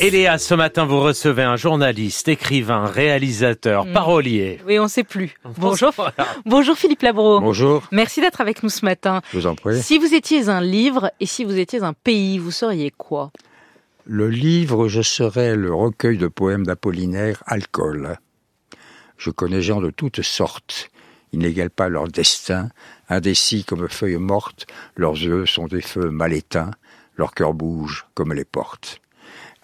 Et Léa, ce matin, vous recevez un journaliste, écrivain, réalisateur, Mm. parolier. Oui, on ne sait plus. Bonjour. Bonjour Philippe Labro. Bonjour, Merci d'être avec nous ce matin. je vous en prie. Si vous étiez un livre et si vous étiez un pays, vous seriez quoi? Le livre, je serais le recueil de poèmes d'Apollinaire, Alcool. Je connais gens de toutes sortes. Ils n'égalent pas leur destin. Indécis comme feuilles mortes, leurs yeux sont des feux mal éteints, leur cœur bouge comme les portes.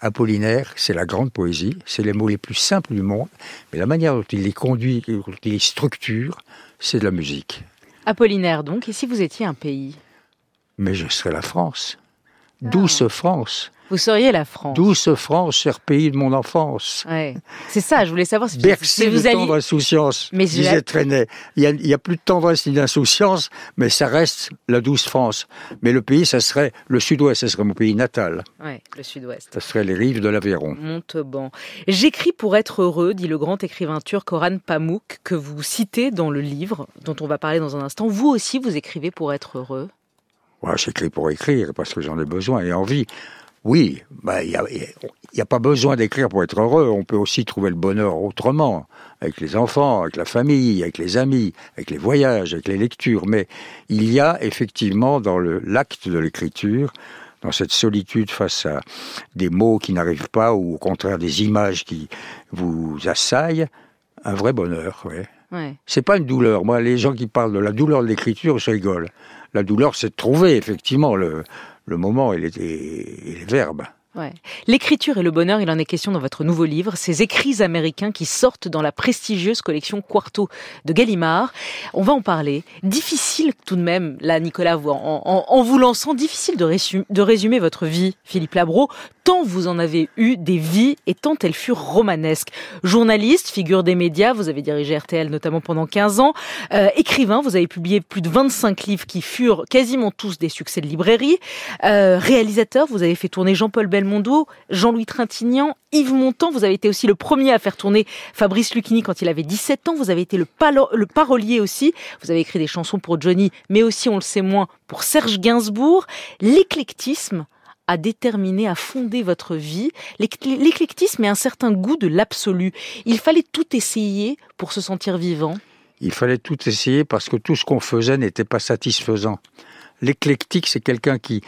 Apollinaire, c'est la grande poésie, c'est les mots les plus simples du monde, mais la manière dont il les conduit, dont il les structure, c'est de la musique. Apollinaire donc. Et si vous étiez un pays? Mais je serais la France. Douce France. Vous seriez la France. Douce France, cher pays de mon enfance. Ouais. C'est ça, je voulais savoir si, Bercé si de vous alliez... tendre insouciance, Mais disait Trenet. Il y, a, plus de tendresse ni d'insouciance, mais ça reste la douce France. Mais le pays, ça serait le sud-ouest, ça serait mon pays natal. Ouais, le sud-ouest. Ça serait les rives de l'Aveyron. Montauban. J'écris pour être heureux, dit le grand écrivain turc Orhan Pamuk, que vous citez dans le livre dont on va parler dans un instant. Vous aussi, vous écrivez pour être heureux. Ouais, J'écris pour écrire, parce que j'en ai besoin et envie. Oui, bah, il n'y a, il y a pas besoin d'écrire pour être heureux. On peut aussi trouver le bonheur autrement, avec les enfants, avec la famille, avec les amis, avec les voyages, avec les lectures. Mais il y a effectivement dans l'acte de l'écriture, dans cette solitude face à des mots qui n'arrivent pas, ou au contraire des images qui vous assaillent, un vrai bonheur. Ouais. Ouais. C'est pas une douleur. Moi, les gens qui parlent de la douleur de l'écriture, je rigole. La douleur, c'est de trouver effectivement le, le moment et les, et les verbes. Ouais. L'écriture et le bonheur, il en est question dans votre nouveau livre, ces écrits américains qui sortent dans la prestigieuse collection Quarto de Gallimard. On va en parler. Difficile tout de même, là, Nicolas, en, en- vous lançant, difficile de résumer votre vie, Philippe Labro, tant vous en avez eu des vies et tant elles furent romanesques. Journaliste, figure des médias, vous avez dirigé RTL notamment pendant 15 ans. Euh, écrivain, vous avez publié plus de 25 livres qui furent quasiment tous des succès de librairie. Euh, réalisateur, vous avez fait tourner Jean-Paul Belmondo, Jean-Louis Trintignant, Yves Montand. Vous avez été aussi le premier à faire tourner Fabrice Lucchini quand il avait 17 ans. Vous avez été le, parolier aussi. Vous avez écrit des chansons pour Johnny, mais aussi, on le sait moins, pour Serge Gainsbourg. L'éclectisme a déterminé, a fondé votre vie. L'éc- L'éclectisme est un certain goût de l'absolu. Il fallait tout essayer pour se sentir vivant. Il fallait tout essayer parce que tout ce qu'on faisait n'était pas satisfaisant. L'éclectique, c'est quelqu'un qui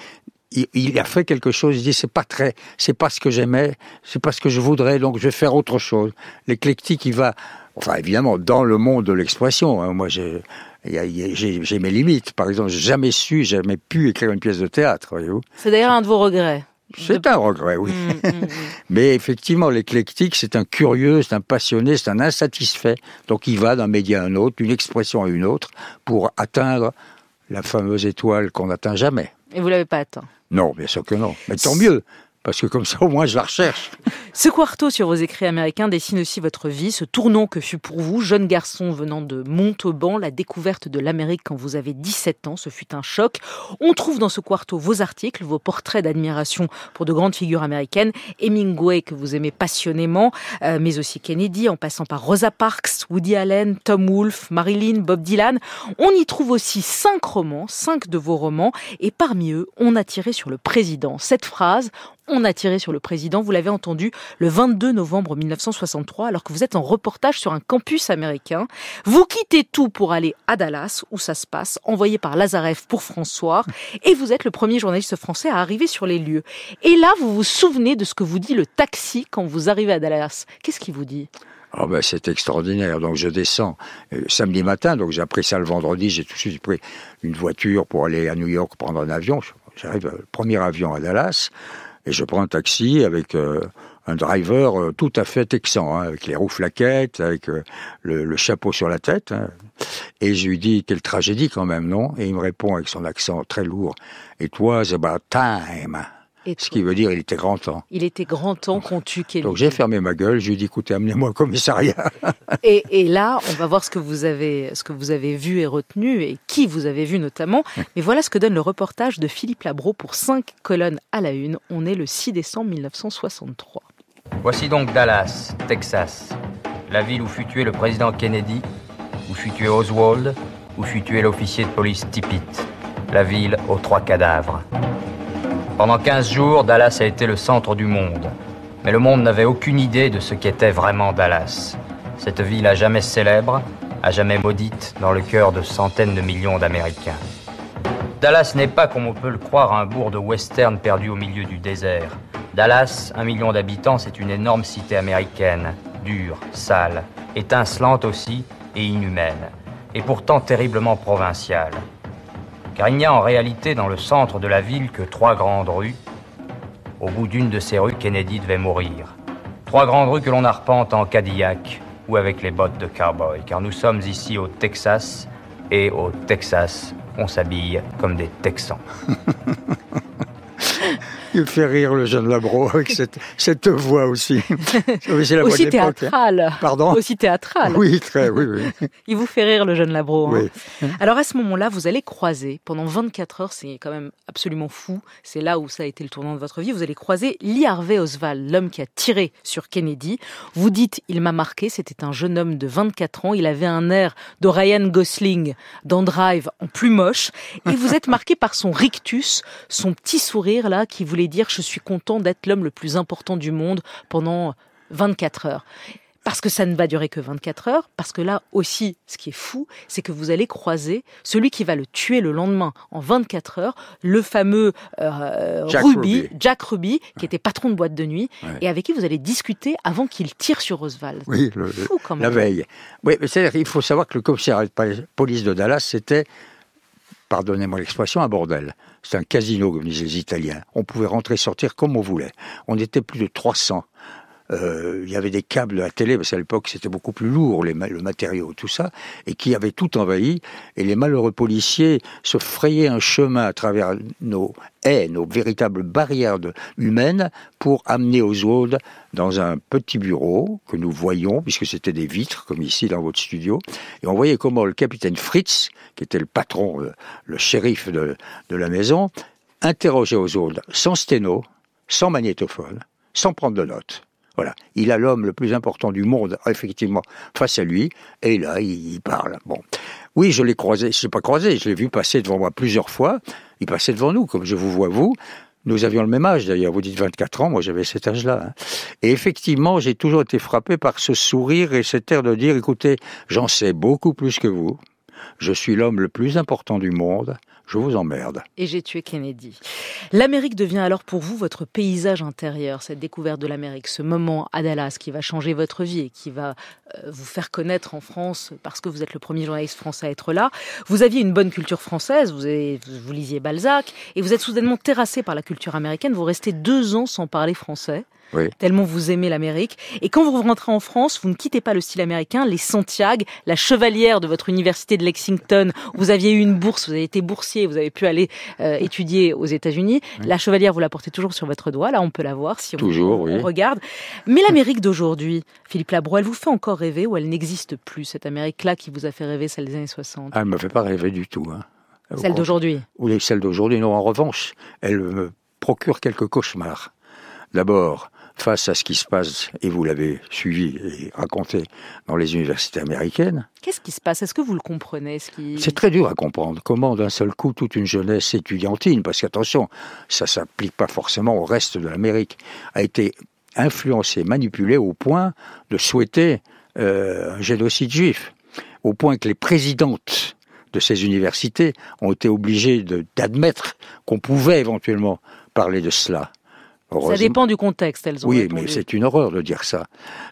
il, il a fait quelque chose, il dit c'est pas très, c'est pas ce que j'aimais, c'est pas ce que je voudrais, donc je vais faire autre chose. L'éclectique, il va, enfin évidemment, dans le monde de l'expression. hein, moi, j'ai mes limites. Par exemple, j'ai jamais su, jamais pu écrire une pièce de théâtre. Voyez-vous, C'est d'ailleurs un de vos regrets. c'est un regret, oui. Mm, mm, mm. Mais effectivement, l'éclectique, c'est un curieux, c'est un passionné, c'est un insatisfait. Donc il va d'un média à un autre, d'une expression à une autre, pour atteindre la fameuse étoile qu'on n'atteint jamais. Et vous l'avez pas atteint. Non, bien sûr que non. Mais tant mieux, parce que comme ça, au moins, je la recherche. Ce quarto sur vos écrits américains dessine aussi votre vie, ce tournant que fut pour vous, jeune garçon venant de Montauban, la découverte de l'Amérique quand vous avez 17 ans, ce fut un choc. On trouve dans ce quarto vos articles, vos portraits d'admiration pour de grandes figures américaines, Hemingway que vous aimez passionnément, euh, mais aussi Kennedy, en passant par Rosa Parks, Woody Allen, Tom Wolfe, Marilyn, Bob Dylan. On y trouve aussi cinq romans, cinq de vos romans, et parmi eux, on a tiré sur le président. Cette phrase, on a tiré sur le président, vous l'avez entendu le 22 novembre 1963, alors que vous êtes en reportage sur un campus américain. Vous quittez tout pour aller à Dallas, où ça se passe, envoyé par Lazareff pour François, et vous êtes le premier journaliste français à arriver sur les lieux. Et là, vous vous souvenez de ce que vous dit le taxi quand vous arrivez à Dallas. Qu'est-ce qu'il vous dit? Ben, c'est extraordinaire. Donc je descends euh, samedi matin, donc j'ai appris ça le vendredi, j'ai tout de suite pris une voiture pour aller à New York prendre un avion. J'arrive, euh, premier avion à Dallas, et je prends un taxi avec euh, un driver euh, tout à fait texan, hein, avec les roues flaquettes, avec euh, le, le chapeau sur la tête. hein. Et je lui dis, quelle tragédie quand même, non? Et il me répond avec son accent très lourd, It was about time. Et Ce qui veut dire, il était grand temps. Il était grand temps qu'on tue Kennedy. Donc j'ai fermé ma gueule, je lui ai dit, écoutez, amenez-moi au commissariat. Et, et là, on va voir ce que vous avez, ce que vous avez vu et retenu et qui vous avez vu notamment. Mais voilà ce que donne le reportage de Philippe Labro pour cinq colonnes à la une. On est le 6 décembre 1963. Voici donc Dallas, Texas, la ville où fut tué le président Kennedy, où fut tué Oswald, où fut tué l'officier de police Tippit, la ville aux trois cadavres. Pendant 15 jours, Dallas a été le centre du monde. Mais le monde n'avait aucune idée de ce qu'était vraiment Dallas. Cette ville à jamais célèbre, à jamais maudite dans le cœur de centaines de millions d'Américains. Dallas n'est pas, comme on peut le croire, un bourg de western perdu au milieu du désert. Dallas, un million d'habitants, c'est une énorme cité américaine, dure, sale, étincelante aussi et inhumaine, et pourtant terriblement provinciale. Car il n'y a en réalité dans le centre de la ville que trois grandes rues. Au bout d'une de ces rues, Kennedy devait mourir. Trois grandes rues que l'on arpente en Cadillac ou avec les bottes de cowboy, car nous sommes ici au Texas, et au Texas, on s'habille comme des Texans. Il fait rire le jeune Labro avec cette, cette voix aussi. la aussi théâtrale. Pardon Aussi théâtrale. Oui, très, oui, oui. Il vous fait rire le jeune Labro. Hein. Oui. Alors à ce moment-là, vous allez croiser, pendant 24 heures, c'est quand même absolument fou, c'est là où ça a été le tournant de votre vie, vous allez croiser Lee Harvey Oswald, l'homme qui a tiré sur Kennedy. Vous dites, il m'a marqué, c'était un jeune homme de 24 ans, il avait un air de Ryan Gosling dans Drive en plus moche, et vous êtes marqué par son rictus, son petit sourire là qui voulait dire je suis content d'être l'homme le plus important du monde pendant 24 heures. Parce que ça ne va durer que 24 heures, parce que là aussi, ce qui est fou, c'est que vous allez croiser celui qui va le tuer le lendemain en 24 heures, le fameux euh, Jack Ruby, Jack Ruby, qui était patron de boîte de nuit, et avec qui vous allez discuter avant qu'il tire sur Oswald. Oui, la veille. Oui, mais c'est-à-dire il faut savoir que le commissaire de police de Dallas, c'était pardonnez-moi l'expression, un bordel. C'est un casino, comme disaient les Italiens. On pouvait rentrer, sortir comme on voulait. On était plus de 300. Euh, il y avait des câbles la télé, parce qu'à l'époque c'était beaucoup plus lourd, le matériau, tout ça, et qui avait tout envahi. Et les malheureux policiers se frayaient un chemin à travers nos haies, nos véritables barrières humaines, pour amener Oswald dans un petit bureau que nous voyions, puisque c'était des vitres, comme ici dans votre studio. Et on voyait comment le capitaine Fritz, qui était le patron, euh, le shérif de, de la maison, interrogeait Oswald sans sténo, sans magnétophone, sans prendre de notes. Voilà. Il a l'homme le plus important du monde, effectivement, face à lui, et là, il parle. Bon. Oui, je l'ai croisé, je l'ai pas croisé, je l'ai vu passer devant moi plusieurs fois. Il passait devant nous, comme je vous vois vous. Nous avions le même âge d'ailleurs, vous dites 24 ans, moi j'avais cet âge-là. Hein. Et effectivement, j'ai toujours été frappé par ce sourire et cet air de dire, écoutez, j'en sais beaucoup plus que vous, je suis l'homme le plus important du monde, je vous emmerde. Et j'ai tué Kennedy. L'Amérique devient alors pour vous votre paysage intérieur, cette découverte de l'Amérique, ce moment à Dallas qui va changer votre vie et qui va euh, vous faire connaître en France parce que vous êtes le premier journaliste français à être là. Vous aviez une bonne culture française, vous, vous lisiez Balzac et vous êtes soudainement terrassé par la culture américaine. Vous restez deux ans sans parler français tellement vous aimez l'Amérique. Et quand vous rentrez en France, vous ne quittez pas le style américain. Les Santiago, la chevalière de votre université de Lexington, vous aviez eu une bourse, vous avez été boursier, vous avez pu aller euh, étudier aux États-Unis. La chevalière, vous la portez toujours sur votre doigt. Là, on peut la voir si on, regarde. Mais l'Amérique d'aujourd'hui, Philippe Labro, elle vous fait encore rêver ou elle n'existe plus, cette Amérique-là qui vous a fait rêver celle des années 60 Elle ne me fait pas rêver du tout. Hein. Celle d'aujourd'hui? Oui, celle d'aujourd'hui. Non, en revanche, elle me procure quelques cauchemars. D'abord, face à ce qui se passe, et vous l'avez suivi et raconté dans les universités américaines. Qu'est-ce qui se passe? Est-ce que vous le comprenez C'est très dur à comprendre. Comment d'un seul coup toute une jeunesse étudiantine, parce qu'attention, ça s'applique pas forcément au reste de l'Amérique, a été influencée, manipulée au point de souhaiter euh, un génocide juif, au point que les présidentes de ces universités ont été obligées d'admettre qu'on pouvait éventuellement parler de cela. Ça dépend du contexte, elles ont Oui, mais c'est une horreur de dire ça.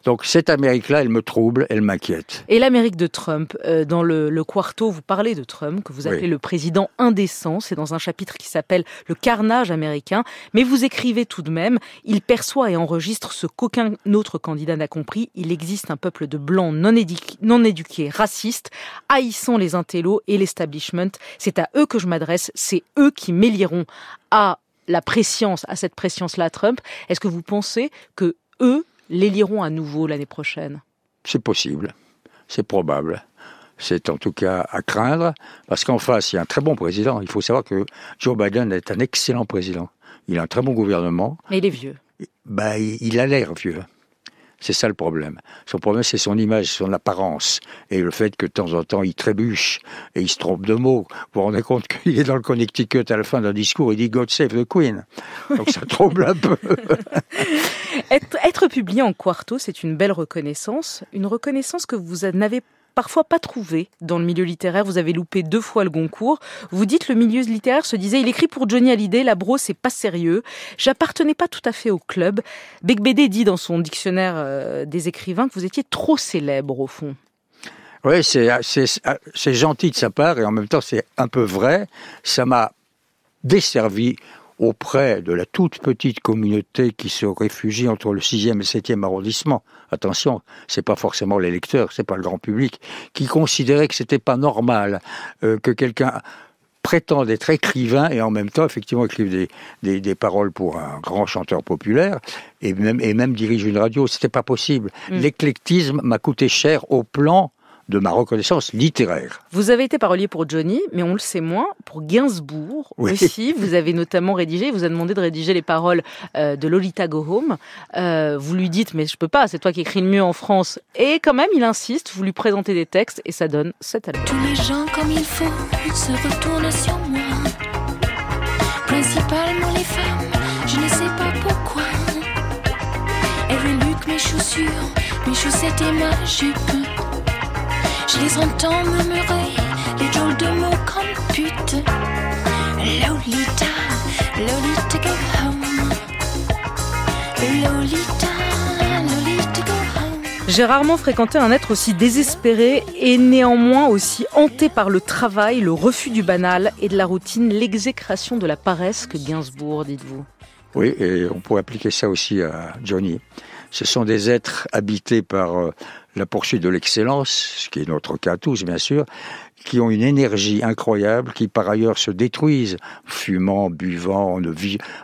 Donc cette Amérique-là, elle me trouble, elle m'inquiète. Et l'Amérique de Trump, euh, dans le, le, Quarto, vous parlez de Trump, que vous appelez le président indécent. C'est dans un chapitre qui s'appelle Le carnage américain. Mais vous écrivez tout de même, il perçoit et enregistre ce qu'aucun autre candidat n'a compris. Il existe un peuple de blancs non, non éduqués, racistes, haïssant les intellos et l'establishment. C'est à eux que je m'adresse. C'est eux qui m'éliront à la préscience, à cette préscience-là Trump, est-ce que vous pensez que eux l'éliront à nouveau l'année prochaine? C'est possible, c'est probable. C'est en tout cas à craindre, parce qu'en face, il y a un très bon président. Il faut savoir que Joe Biden est un excellent président. Il a un très bon gouvernement. Mais il est vieux. Bah, il a l'air vieux. C'est ça le problème. Son problème, c'est son image, son apparence. Et le fait que de temps en temps, il trébuche et il se trompe de mots. Vous vous rendez compte qu'il est dans le Connecticut à la fin d'un discours, il dit God save the Queen. Donc ça trouble un peu. Être, être publié en quarto, c'est une belle reconnaissance, une reconnaissance que vous n'avez parfois pas trouvé dans le milieu littéraire. Vous avez loupé deux fois le Goncourt. Vous dites le milieu littéraire se disait il écrit pour Johnny Hallyday, la bro c'est pas sérieux. J'appartenais pas tout à fait au club. Bec BD dit dans son dictionnaire euh, des écrivains que vous étiez trop célèbre au fond. Oui, c'est c'est gentil de sa part et en même temps c'est un peu vrai. Ça m'a desservi auprès de la toute petite communauté qui se réfugie entre le 6e et le 7e arrondissement. Attention, c'est pas forcément les lecteurs, c'est pas le grand public, qui considérait que c'était pas normal euh, que quelqu'un prétende être écrivain et en même temps effectivement écrive des, des, des, paroles pour un grand chanteur populaire et même, et même dirige une radio. C'était pas possible. Mm. L'éclectisme m'a coûté cher au plan de ma reconnaissance littéraire. Vous avez été parolier pour Johnny, mais on le sait moins, pour Gainsbourg aussi. Vous avez notamment rédigé, vous a demandé de rédiger les paroles euh, de Lolita Go Home. Euh, vous lui dites, mais je peux pas, c'est toi qui écris le mieux en France. Et quand même, il insiste, vous lui présentez des textes et ça donne cet album. Tous les gens comme il faut se retournent sur moi. Principalement les femmes, je ne sais pas pourquoi. Elles mes chaussures, mes chaussettes et ma jupe. Je les entends murmurer les drôles de mots comme pute. Lolita, Lolita go home. Lolita, Lolita go home. J'ai rarement fréquenté un être aussi désespéré et néanmoins aussi hanté par le travail, le refus du banal et de la routine, l'exécration de la paresse que Gainsbourg, dites-vous. Oui, et on pourrait appliquer ça aussi à Johnny. Ce sont des êtres habités par euh, la poursuite de l'excellence, ce qui est notre cas tous bien sûr, qui ont une énergie incroyable, qui par ailleurs se détruisent, fumant, buvant, en ne,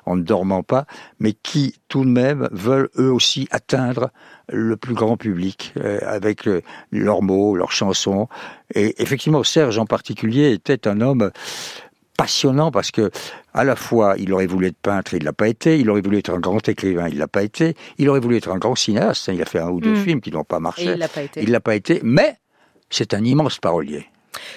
en ne dormant pas, mais qui tout de même veulent eux aussi atteindre le plus grand public euh, avec leurs mots, leurs chansons. Et effectivement, Serge en particulier était un homme passionnant parce que à la fois il aurait voulu être peintre, il l'a pas été, il aurait voulu être un grand écrivain, il l'a pas été, il aurait voulu être un grand cinéaste, il a fait un ou deux mm. films qui n'ont pas marché, il l'a pas été. Il l'a pas été, mais c'est un immense parolier.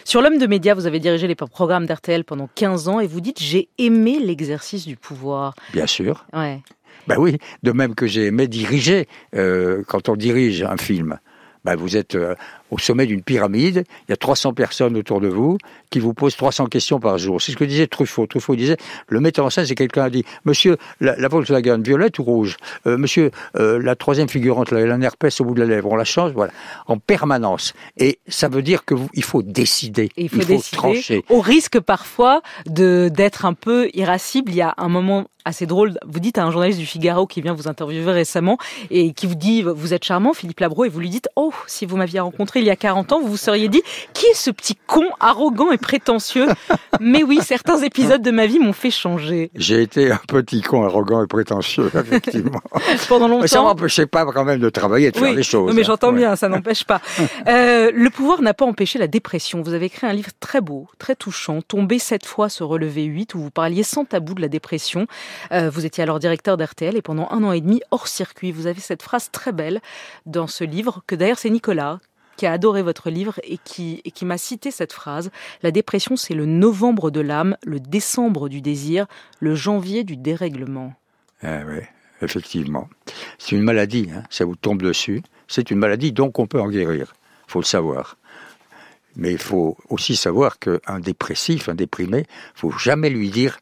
Sur l'homme de médias, vous avez dirigé les programmes d'RTL pendant 15 ans et vous dites j'ai aimé l'exercice du pouvoir. Bien sûr. Ouais. Ben oui, de même que j'ai aimé diriger euh, quand on dirige un film. Ben vous êtes euh, au sommet d'une pyramide, il y a 300 personnes autour de vous qui vous posent 300 questions par jour. C'est ce que disait Truffaut. Truffaut disait, le metteur en scène, c'est quelqu'un a dit, monsieur, la, la Volkswagen, violette ou rouge euh, Monsieur, euh, la troisième figurante, elle a un herpès au bout de la lèvre, on la change, voilà, en permanence. Et ça veut dire que vous, il faut décider, il faut, il faut décider, trancher. Au risque parfois de d'être un peu irascible. Il y a un moment assez drôle. Vous dites à un journaliste du Figaro qui vient vous interviewer récemment et qui vous dit, vous êtes charmant, Philippe Labro, et vous lui dites, oh, si vous m'aviez rencontré il y a 40 ans, vous vous seriez dit qui est ce petit con arrogant et prétentieux Mais oui, certains épisodes de ma vie m'ont fait changer. J'ai été un petit con arrogant et prétentieux, effectivement. Pendant longtemps. Mais ça m'empêchait pas quand même de travailler, de faire les choses. Mais j'entends hein. bien, ça n'empêche pas. Euh, le pouvoir n'a pas empêché la dépression. Vous avez écrit un livre très beau, très touchant, Tomber sept fois, se relever huit, où vous parliez sans tabou de la dépression. Euh, vous étiez alors directeur d'RTL et pendant un an et demi hors circuit. Vous avez cette phrase très belle dans ce livre que d'ailleurs c'est Nicolas qui a adoré votre livre et qui, m'a cité cette phrase. La dépression, c'est le novembre de l'âme, le décembre du désir, le janvier du dérèglement. Ah oui, effectivement. C'est une maladie, hein, ça vous tombe dessus. C'est une maladie, donc on peut en guérir. Il faut le savoir. Mais il faut aussi savoir qu'un dépressif, un déprimé, il faut jamais lui dire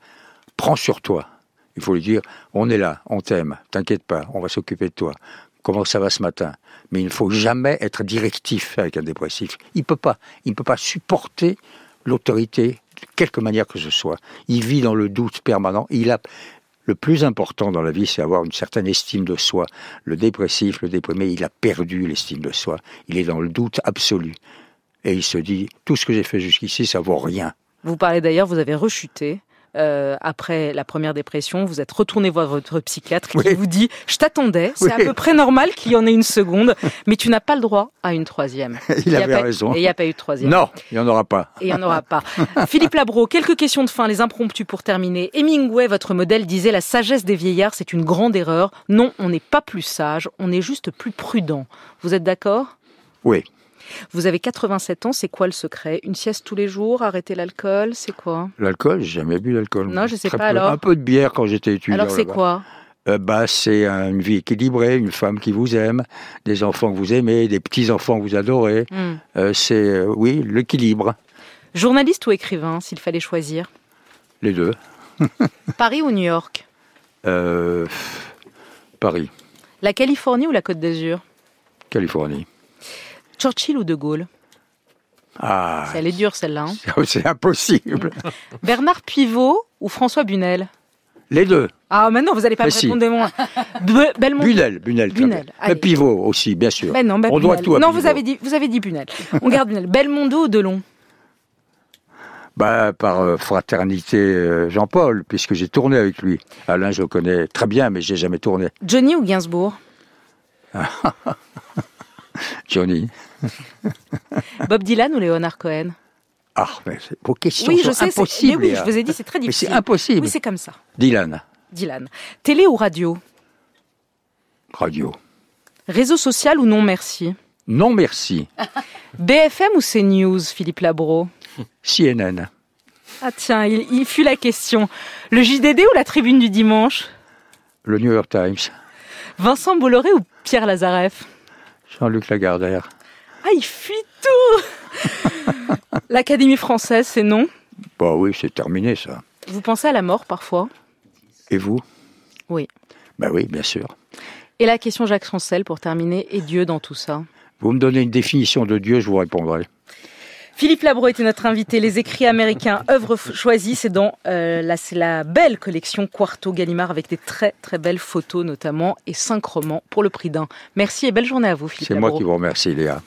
prends sur toi. Il faut lui dire on est là, on t'aime, t'inquiète pas, on va s'occuper de toi comment ça va ce matin? Mais il ne faut jamais être directif avec un dépressif. Il peut pas. Il ne peut pas supporter l'autorité de quelque manière que ce soit. Il vit dans le doute permanent. Il a le plus important dans la vie, c'est avoir une certaine estime de soi. Le dépressif, le déprimé, il a perdu l'estime de soi. Il est dans le doute absolu. Et il se dit, tout ce que j'ai fait jusqu'ici, ça vaut rien. Vous parlez d'ailleurs, vous avez rechuté euh, après la première dépression, vous êtes retourné voir votre psychiatre qui vous dit « je t'attendais, c'est à peu près normal qu'il y en ait une seconde, mais tu n'as pas le droit à une troisième. » Il, avait raison. Et il n'y a pas eu de troisième. Non, il n'y en aura pas. Et il n'y en aura pas. Philippe Labro, quelques questions de fin, les impromptus pour terminer. Hemingway, votre modèle, disait « la sagesse des vieillards, c'est une grande erreur. Non, on n'est pas plus sage, on est juste plus prudent. » Vous êtes d'accord? Oui. Vous avez 87 ans, c'est quoi le secret? Une sieste tous les jours, arrêter l'alcool, c'est quoi? L'alcool, j'ai jamais bu d'alcool. Non, je sais pas alors. Un peu de bière quand j'étais étudiant. Alors c'est quoi? Euh, bah, c'est un- une vie équilibrée, une femme qui vous aime, des enfants que vous aimez, des petits-enfants que vous adorez. Hmm. Euh, c'est, euh, oui, l'équilibre, Journaliste ou écrivain, s'il fallait choisir? Les deux. Paris ou New York? Paris, La Californie ou la Côte d'Azur? Californie. Churchill ou De Gaulle? Ah, Elle est dure celle-là. hein. c'est impossible. Bernard Pivot ou François Bunel? Les deux. Ah, maintenant, vous n'allez pas Mais me répondre de moi. Be- Belmondo. Bunel, Bunel. Mais pivot aussi, bien sûr. Ben non, ben On doit tout à Non, Pivot. vous avez dit, vous avez dit Bunel. On garde Bunel. Belmondo ou Delon? Bah, par euh, fraternité euh, Jean-Paul, puisque j'ai tourné avec lui. Alain, je le connais très bien, mais j'ai jamais tourné. Johnny ou Gainsbourg? Johnny. Bob Dylan ou Léonard Cohen? Ah, mais c'est- vos questions Oui, sont je sais. impossibles. Mais oui, je vous ai dit, c'est très Mais difficile. c'est impossible. Oui, c'est comme ça. Dylan. Dylan. Télé ou radio? Radio. Réseau social ou non merci? Non, merci. BFM ou CNews, Philippe Labro? CNN. Ah tiens, il, il fut la question. Le JDD ou la tribune du dimanche? Le New York Times. Vincent Bolloré ou Pierre Lazareff? Jean-Luc Lagardère. Ah, il fuit tout L'Académie française, c'est non? Bah oui, c'est terminé ça. Vous pensez à la mort parfois? Et vous? Oui. Bah oui, bien sûr. Et la question Jacques Chancel pour terminer, et Dieu dans tout ça? Vous me donnez une définition de Dieu, je vous répondrai. Philippe Labro était notre invité. Les écrits américains, œuvres choisies, c'est dans euh, la, c'est la belle collection Quarto Gallimard avec des très très belles photos notamment et cinq romans pour le prix d'un. Merci et belle journée à vous, Philippe C'est moi qui vous remercie, Léa.